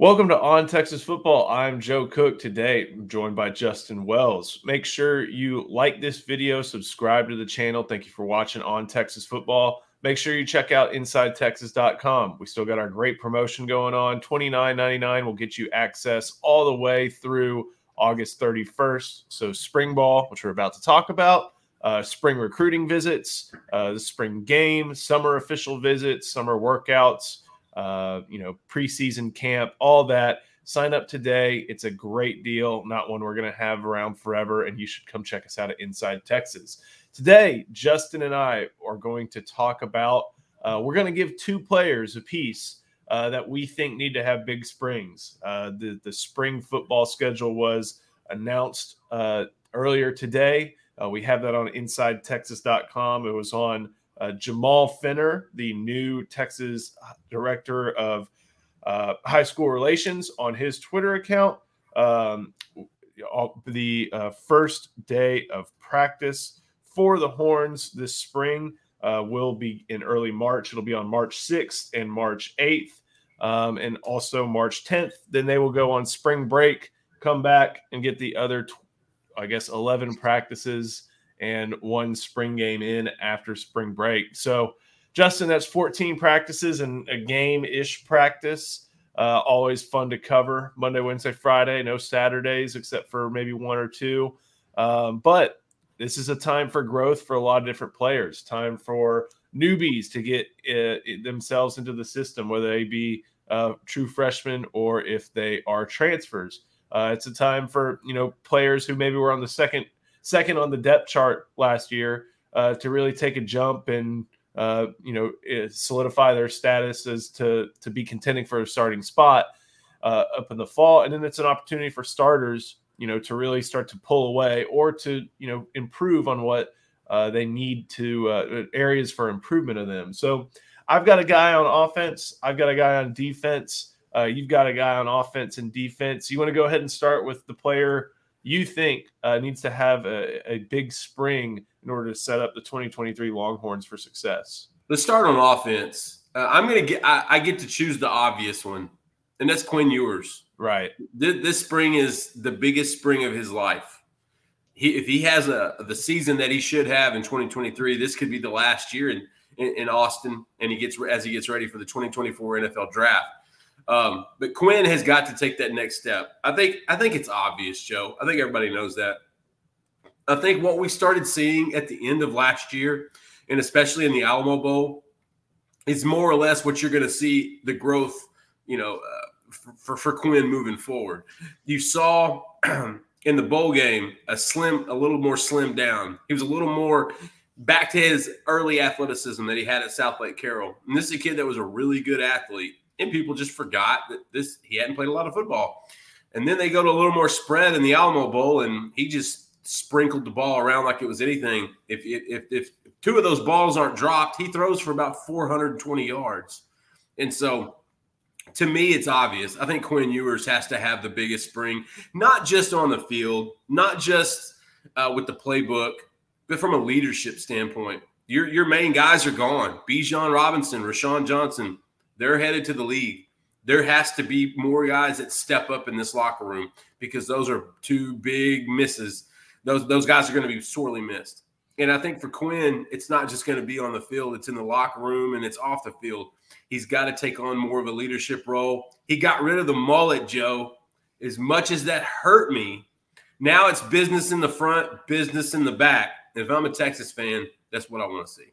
Welcome to On Texas Football. I'm Joe Cook. Today, I'm joined by Justin Wells. Make sure you like this video, subscribe to the channel. Thank you for watching On Texas Football. Make sure you check out InsideTexas.com. We still got our great promotion going on. $29.99 will get you access all the way through August 31st. So, spring ball, which we're about to talk about, uh, spring recruiting visits, uh, the spring game, summer official visits, summer workouts uh, you know, preseason camp, all that. Sign up today. It's a great deal, not one we're going to have around forever. And you should come check us out at Inside Texas. Today, Justin and I are going to talk about, uh, we're going to give two players a piece uh, that we think need to have big springs. Uh, the, the spring football schedule was announced uh, earlier today. Uh, we have that on InsideTexas.com. It was on uh, Jamal Fenner, the new Texas director of uh, high school relations, on his Twitter account. Um, the uh, first day of practice for the Horns this spring uh, will be in early March. It'll be on March 6th and March 8th, um, and also March 10th. Then they will go on spring break, come back, and get the other, I guess, 11 practices and one spring game in after spring break. So, Justin, that's 14 practices and a game ish practice. Uh, always fun to cover Monday, Wednesday, Friday. No Saturdays except for maybe one or two. Um, but this is a time for growth for a lot of different players. Time for newbies to get uh, themselves into the system, whether they be uh, true freshmen or if they are transfers. Uh, it's a time for you know players who maybe were on the second second on the depth chart last year uh, to really take a jump and uh, you know eh, solidify their status as to to be contending for a starting spot uh, up in the fall, and then it's an opportunity for starters, you know, to really start to pull away or to you know improve on what uh, they need to uh, areas for improvement of them. So I've got a guy on offense, I've got a guy on defense. Uh, you've got a guy on offense and defense. You want to go ahead and start with the player you think uh, needs to have a, a big spring in order to set up the 2023 Longhorns for success? Let's start on offense. Uh, I'm gonna get. I, I, get to choose the obvious one, and that's Quinn Ewers. Right. This, this spring is the biggest spring of his life. He, if he has a the season that he should have in 2023, this could be the last year in, in, in Austin, and he gets as he gets ready for the 2024 NFL Draft. Um, but Quinn has got to take that next step. I think I think it's obvious, Joe. I think everybody knows that. I think what we started seeing at the end of last year, and especially in the Alamo Bowl, is more or less what you're going to see the growth, you know, uh, for, for, for Quinn moving forward. You saw in the bowl game a slim, a little more slim down. He was a little more back to his early athleticism that he had at Southlake Carroll. And this is a kid that was a really good athlete and people just forgot that this he hadn't played a lot of football. And then they go to a little more spread in the Alamo Bowl, and he just sprinkled the ball around like it was anything. If if if two of those balls aren't dropped, he throws for about 420 yards. And so to me, it's obvious. I think Quinn Ewers has to have the biggest spring, not just on the field, not just uh, with the playbook, but from a leadership standpoint. Your, your main guys are gone. Bijan Robinson, Roschon Johnson, they're headed to the league. There has to be more guys that step up in this locker room because those are two big misses. Those those guys are going to be sorely missed. And I think for Quinn, it's not just going to be on the field, it's in the locker room and it's off the field. He's got to take on more of a leadership role. He got rid of the mullet, Joe. As much as that hurt me, now it's business in the front, business in the back. if I'm a Texas fan, that's what I want to see.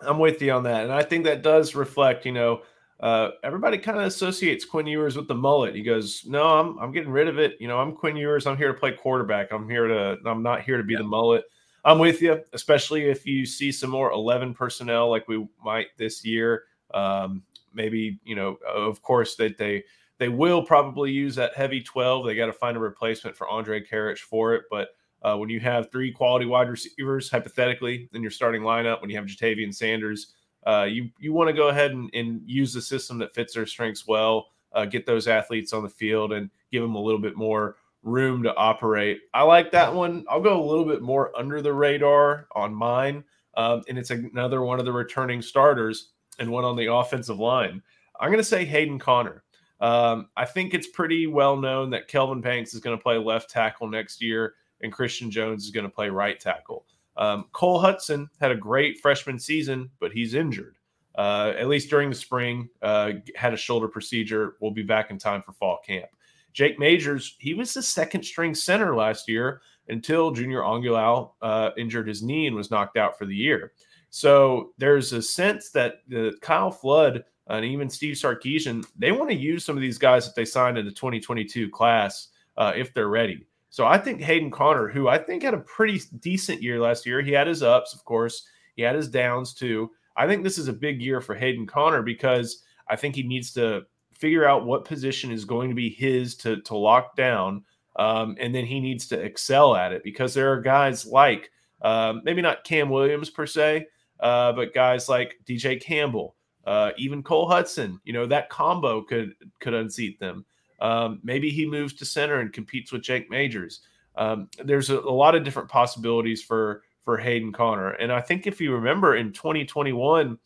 I'm with you on that, and I think that does reflect. You know, uh, everybody kind of associates Quinn Ewers with the mullet. He goes, "No, I'm I'm getting rid of it. You know, I'm Quinn Ewers. I'm here to play quarterback. I'm here to. I'm not here to be yeah. the mullet." I'm with you, especially if you see some more 11 personnel like we might this year. Um, maybe you know, of course, that they They will probably use that heavy 12. They got to find a replacement for Andre Karic for it. But uh, when you have three quality wide receivers, hypothetically, in your starting lineup, when you have Ja'Tavion Sanders, uh, you you want to go ahead and, and, use the system that fits their strengths well, uh, get those athletes on the field, and give them a little bit more room to operate. I like that one. I'll go a little bit more under the radar on mine, um, and it's another one of the returning starters and one on the offensive line. I'm going to say Hayden Conner. Um, I think it's pretty well known that Kelvin Banks is going to play left tackle next year, and Christian Jones is going to play right tackle. Um, Cole Hutson had a great freshman season, but he's injured. Uh, at least during the spring, uh, had a shoulder procedure. Will be back in time for fall camp. Jake Majors, he was the second string center last year until Junior Angilau uh, injured his knee and was knocked out for the year. So there's a sense that the Kyle Flood and even Steve Sarkisian, they want to use some of these guys that they signed in the 2022 class uh, if they're ready. So I think Hayden Conner, who I think had a pretty decent year last year, he had his ups, of course, he had his downs too. I think this is a big year for Hayden Conner because I think he needs to figure out what position is going to be his to, to lock down. Um, and then he needs to excel at it because there are guys like um, maybe not Cam Williams per se, uh, but guys like DJ Campbell, uh, even Cole Hutson. You know that combo could could unseat them. Um, maybe he moves to center and competes with Jake Majors. Um, there's a, a, lot of different possibilities for for Hayden Conner. and I think if you remember in 2021,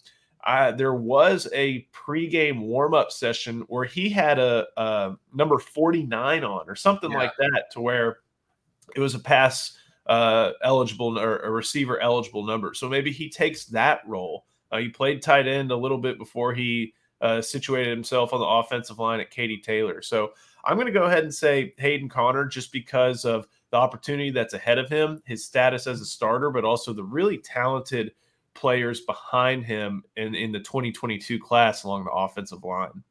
I, there was a pregame warm up session where he had a, a, number 49 on or something yeah. like that, to where it was a pass uh, eligible or a receiver eligible number. So maybe he takes that role. Uh, he played tight end a little bit before he uh, situated himself on the offensive line at Katy Taylor. So I'm going to go ahead and say Hayden Conner just because of the opportunity that's ahead of him, his status as a starter, but also the really talented players behind him in, in the 2022 class along the offensive line.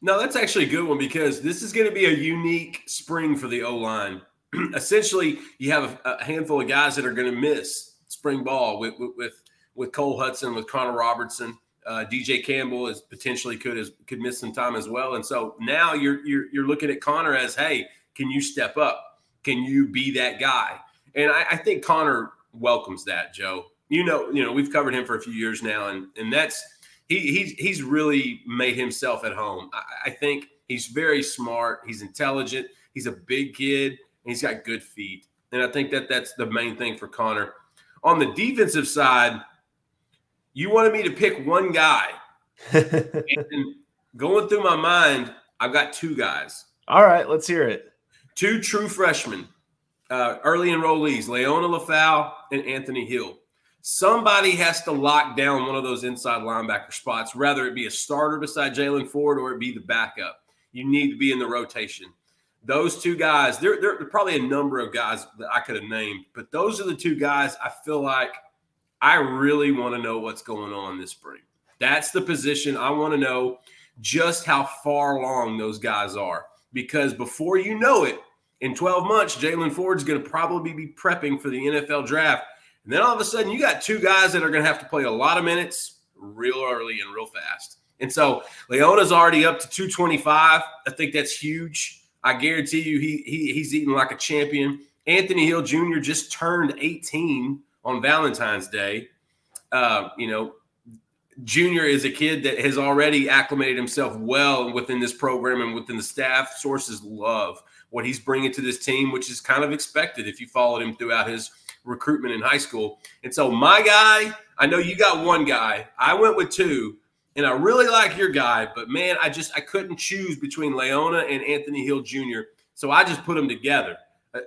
No, that's actually a good one because this is going to be a unique spring for the O line. Essentially, you have a, handful of guys that are going to miss spring ball with, with with Cole Hutson, with Connor Robertson, uh, DJ Campbell is potentially could is, could miss some time as well, and so now you're, you're you're looking at Conner as, hey, can you step up? Can you be that guy? And I, I think Conner welcomes that, Joe. You know, you know, we've covered him for a few years now, and and that's he he's he's really made himself at home. I, I think he's very smart. He's intelligent. He's a big kid, and he's got good feet. And I think that that's the main thing for Conner. On the defensive side, you wanted me to pick one guy. and going through my mind, I've got two guys. All right, let's hear it. Two true freshmen, uh, early enrollees, Liona Lefau and Anthony Hill. Somebody has to lock down one of those inside linebacker spots, whether it be a starter beside Jaylan Ford or it be the backup. You need to be in the rotation. Those two guys, there, there are probably a number of guys that I could have named, but those are the two guys I feel like – I really want to know what's going on this spring. That's the position I want to know just how far along those guys are. Because before you know it, in 12 months, Jaylan Ford's going to probably be prepping for the NFL draft. And then all of a sudden, you got two guys that are going to have to play a lot of minutes real early and real fast. And so Liona's already up to 225. I think that's huge. I guarantee you he, he he's eating like a champion. Anthony Hill Jr. just turned 18 on Valentine's Day. Uh, you know, Junior is a kid that has already acclimated himself well within this program and within the staff. Sources love what he's bringing to this team, which is kind of expected if you followed him throughout his recruitment in high school. And so, my guy, I know you got one guy. I went with two, and I really like your guy, but man, I just I couldn't choose between Liona and Anthony Hill Jr. So I just put them together.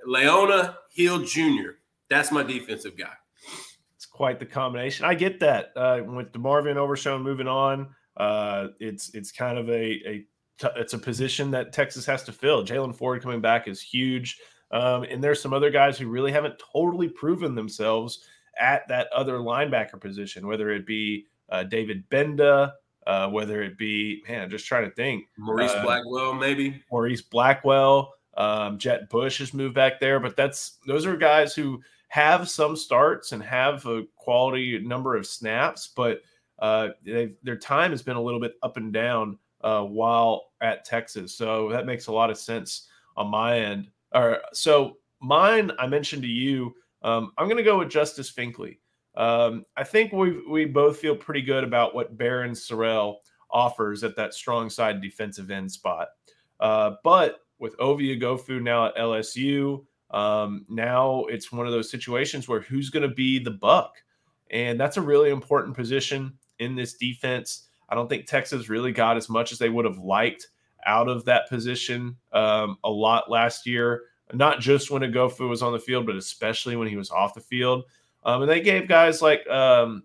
Liona Hill Jr. That's my defensive guy quite the combination. I get that uh, with DeMarvion Overshown moving on. Uh, it's it's kind of a, a t- it's a position that Texas has to fill. Jaylan Ford coming back is huge, um, and there's some other guys who really haven't totally proven themselves at that other linebacker position, whether it be uh, David Gbenda, uh, whether it be man, I'm just trying to think, Maurice uh, Blackwell, maybe Maurice Blackwell. Um, Jett Bush has moved back there, but that's those are guys who have some starts and have a quality number of snaps, but uh, their time has been a little bit up and down uh, while at Texas. So that makes a lot of sense on my end. Right, so mine, I mentioned to you, um, I'm going to go with Justice Finkley. Um, I think we we both feel pretty good about what Barryn Sorrell offers at that strong side defensive end spot. Uh, but with Ovie Oghoufo now at LSU, um, now it's one of those situations where who's going to be the buck? And that's a really important position in this defense. I don't think Texas really got as much as they would have liked out of that position um, a lot last year, not just when Oghoufo was on the field, but especially when he was off the field. Um, and they gave guys like um,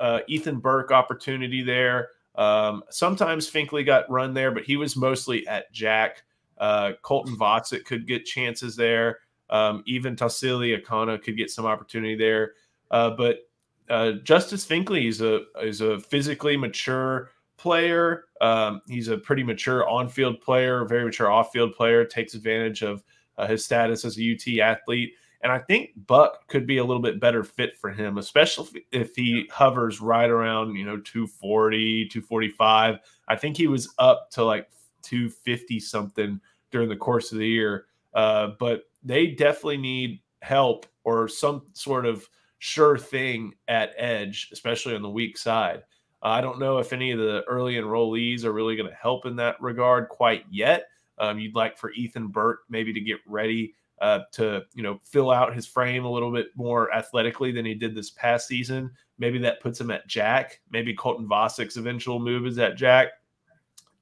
uh, Ethan Burke opportunity there. Um, sometimes Finkley got run there, but he was mostly at Jack. Uh, Colton Vasek could get chances there. Um, even Tausili Akana could get some opportunity there. Uh, but uh, Justice Finkley is a is a physically mature player. Um, he's a pretty mature on field player, very mature off field player. Takes advantage of uh, his status as a UT athlete. And I think Buck could be a little bit better fit for him, especially if he hovers right around, you know, 240, 245. I think he was up to like 250 something during the course of the year. Uh, but they definitely need help or some sort of sure thing at edge, especially on the weak side. Uh, I don't know if any of the early enrollees are really going to help in that regard quite yet. Um, you'd like for Ethan Burke maybe to get ready uh, to you know fill out his frame a little bit more athletically than he did this past season. Maybe that puts him at Jack. Maybe Colton Vasek's eventual move is at Jack.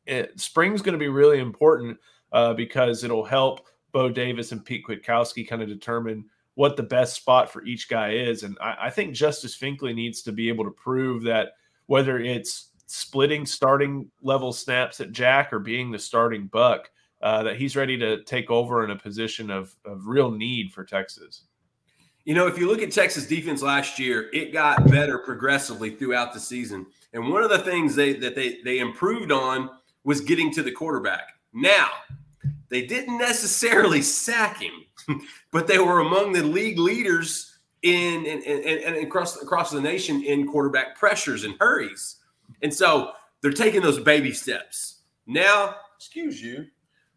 It, spring's going to be really important uh, because it'll help Bo Davis and Pete Kwiatkowski kind of determine what the best spot for each guy is. And I, I think Justice Finkley needs to be able to prove that whether it's splitting starting level snaps at Jack or being the starting buck, uh, that he's ready to take over in a position of, of real need for Texas. You know, if you look at Texas defense last year, it got better progressively throughout the season. And one of the things they that they they improved on was getting to the quarterback. Now, they didn't necessarily sack him, but they were among the league leaders in and, across across the nation in quarterback pressures and hurries. And so they're taking those baby steps. Now, excuse you,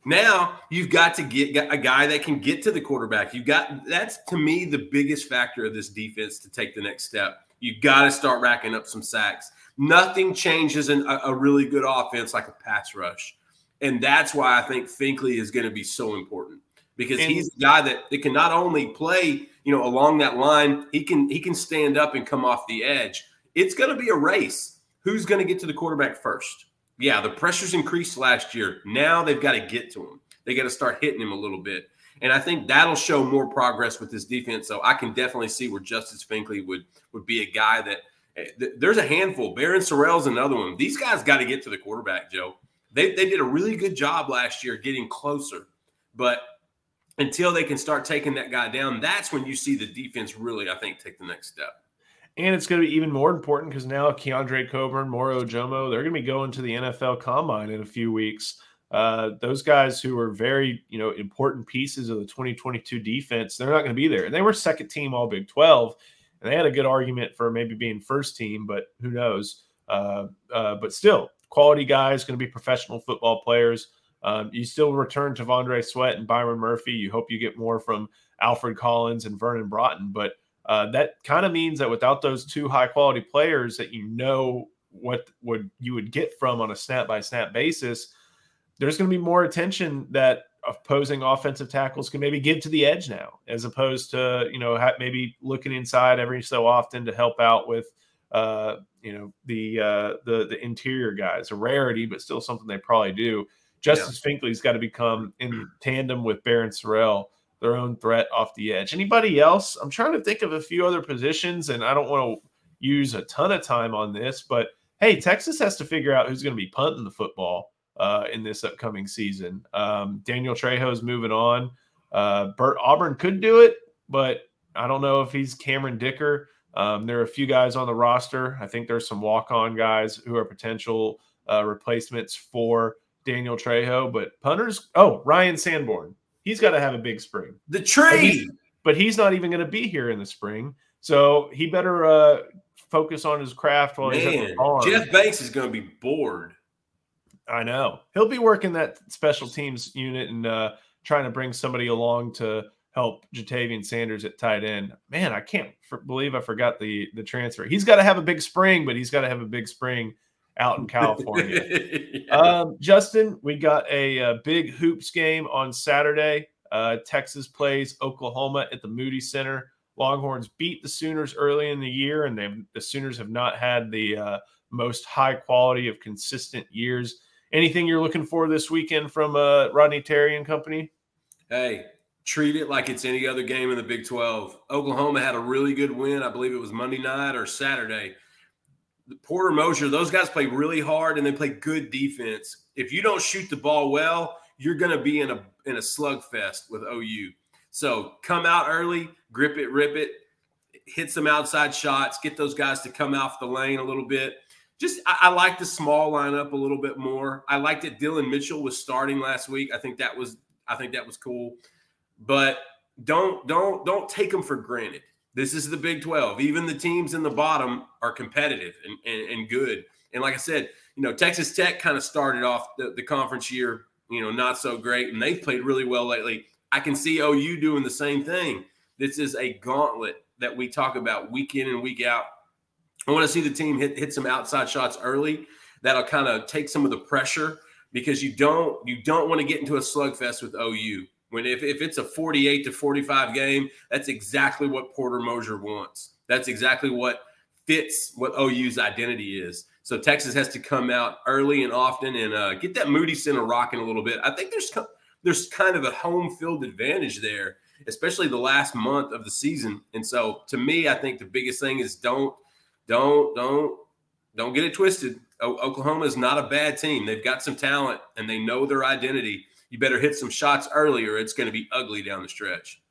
now you've got to get a guy that can get to the quarterback. You've got that's to me the biggest factor of this defense to take the next step. You've got to start racking up some sacks. Nothing changes in a, a really good offense like a pass rush. And that's why I think Finkley is going to be so important because and, he's the guy that, that can not only play, you know, along that line, he can he can stand up and come off the edge. It's going to be a race. Who's going to get to the quarterback first? yeah, the pressure's increased last year. Now they've got to get to him. They got to start hitting him a little bit. And I think that'll show more progress with this defense. So I can definitely see where Justice Finkley would would be a guy that there's a handful. Barryn Sorrell's another one. These guys got to get to the quarterback, Joe. They, they did a really good job last year getting closer. But until they can start taking that guy down, that's when you see the defense really, I think, take the next step. And it's going to be even more important because now Keondre Coburn, Moro Ojomo, they're going to be going to the NFL Combine in a few weeks. Uh, those guys who were very, you know, important pieces of the 2022 defense, they're not going to be there. And they were second team All Big 12, and they had a good argument for maybe being first team, but who knows? Uh, uh, but still, quality guys, going to be professional football players. Um, you still return T'Vondre Sweat and Byron Murphy. You hope you get more from Alfred Collins and Vernon Broughton, but – uh, that kind of means that without those two high quality players that you know what would you would get from on a snap by snap basis, there's going to be more attention that opposing offensive tackles can maybe give to the edge now, as opposed to you know maybe looking inside every so often to help out with uh, you know the uh, the the interior guys. A rarity, but still something they probably do. Justice yeah. Finkley's got to become in tandem with Barryn Sorrell their own threat off the edge. Anybody else? I'm trying to think of a few other positions, and I don't want to use a ton of time on this, but hey, Texas has to figure out who's going to be punting the football uh, in this upcoming season. Um, Daniel Trejo's moving on. Uh, Bert Auburn could do it, but I don't know if he's Cameron Dicker. Um, there are a few guys on the roster. I think there's some walk-on guys who are potential uh, replacements for Daniel Trejo, but punters. Oh, Ryan Sanborn he's got to have a big spring. The tree, but he's, but he's not even going to be here in the spring, so he better uh, focus on his craft while Man, he's at the farm. Jeff Banks is going to be bored. I know he'll be working that special teams unit and uh, trying to bring somebody along to help Ja'Tavion Sanders at tight end. Man, I can't for- believe I forgot the the transfer. He's got to have a big spring, but he's got to have a big spring out in California. yeah. um, Justin, we got a, a, big hoops game on Saturday. Uh, Texas plays Oklahoma at the Moody Center. Longhorns beat the Sooners early in the year, and they the Sooners have not had the uh, most high quality of consistent years. Anything you're looking for this weekend from uh, Rodney Terry and company? Hey, treat it like it's any other game in the Big 12. Oklahoma had a really good win. I believe it was Monday night or Saturday. Porter Moser, those guys play really hard and they play good defense. If you don't shoot the ball well, you're going to be in a in a slugfest with OU. So come out early, grip it, rip it, hit some outside shots, get those guys to come off the lane a little bit. Just I, I like the small lineup a little bit more. I liked that Dillon Mitchell was starting last week. I think that was I think that was cool. But don't don't don't take them for granted. This is the Big 12. Even the teams in the bottom are competitive and, and, and good. And like I said, you know, Texas Tech kind of started off the, the conference year, you know, not so great, and they've played really well lately. I can see OU doing the same thing. This is a gauntlet that we talk about week in and week out. I want to see the team hit hit some outside shots early. That'll kind of take some of the pressure because you don't you don't want to get into a slugfest with OU. When if, if it's a 48 to 45 game, that's exactly what Porter Moser wants. That's exactly what fits what OU's identity is. So Texas has to come out early and often and uh, get that Moody Center rocking a little bit. I think there's there's kind of a home field advantage there, especially the last month of the season. And so to me, I think the biggest thing is don't don't don't don't get it twisted. O- Oklahoma is not a bad team. They've got some talent and they know their identity. You better hit some shots early or it's going to be ugly down the stretch.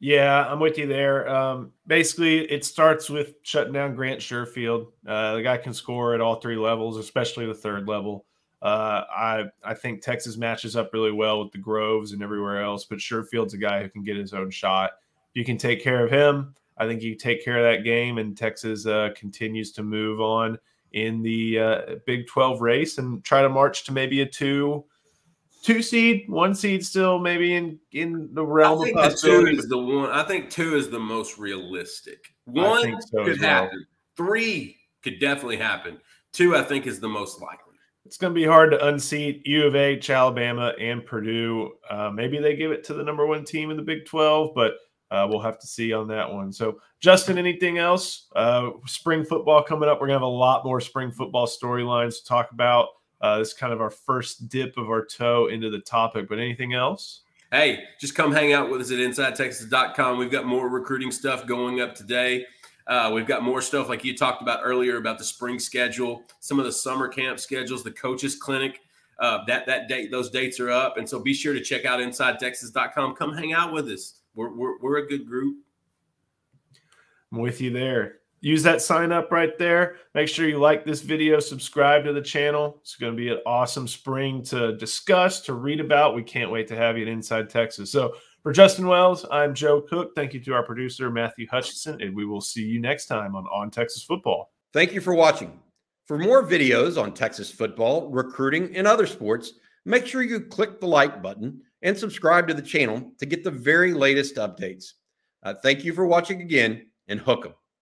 Yeah, I'm with you there. Um, basically, it starts with shutting down Grant Sherfield. Uh, the guy can score at all three levels, especially the third level. Uh, I I think Texas matches up really well with the Groves and everywhere else, but Sherfield's a guy who can get his own shot. If you can take care of him, I think you take care of that game, and Texas uh, continues to move on in the uh, Big 12 race and try to march to maybe a two two seed, one seed still maybe in in the realm I think of. Two is the one. I think two is the most realistic. One so could well. happen. Three could definitely happen. Two, I think, is the most likely. It's going to be hard to unseat U of H, Alabama, and Purdue. Uh, maybe they give it to the number one team in the Big 12, but uh, we'll have to see on that one. So, Justin, anything else? Uh, spring football coming up. We're going to have a lot more spring football storylines to talk about. Uh, this is kind of our first dip of our toe into the topic, but anything else? Hey, just come hang out with us at InsideTexas.com. We've got more recruiting stuff going up today. Uh, we've got more stuff like you talked about earlier about the spring schedule, some of the summer camp schedules, the coaches clinic. Uh, that that date, those dates are up, and so be sure to check out InsideTexas.com. Come hang out with us. We're we're, we're a good group. I'm with you there use that sign up right there. Make sure you like this video, subscribe to the channel. It's going to be an awesome spring to discuss, to read about. We can't wait to have you at Inside Texas. So, for Justin Wells, I'm Joe Cook. Thank you to our producer, Matthew Hutchinson, and we will see you next time on On Texas Football. Thank you for watching. For more videos on Texas football, recruiting, and other sports, make sure you click the like button and subscribe to the channel to get the very latest updates. Uh, thank you for watching again, and hook 'em.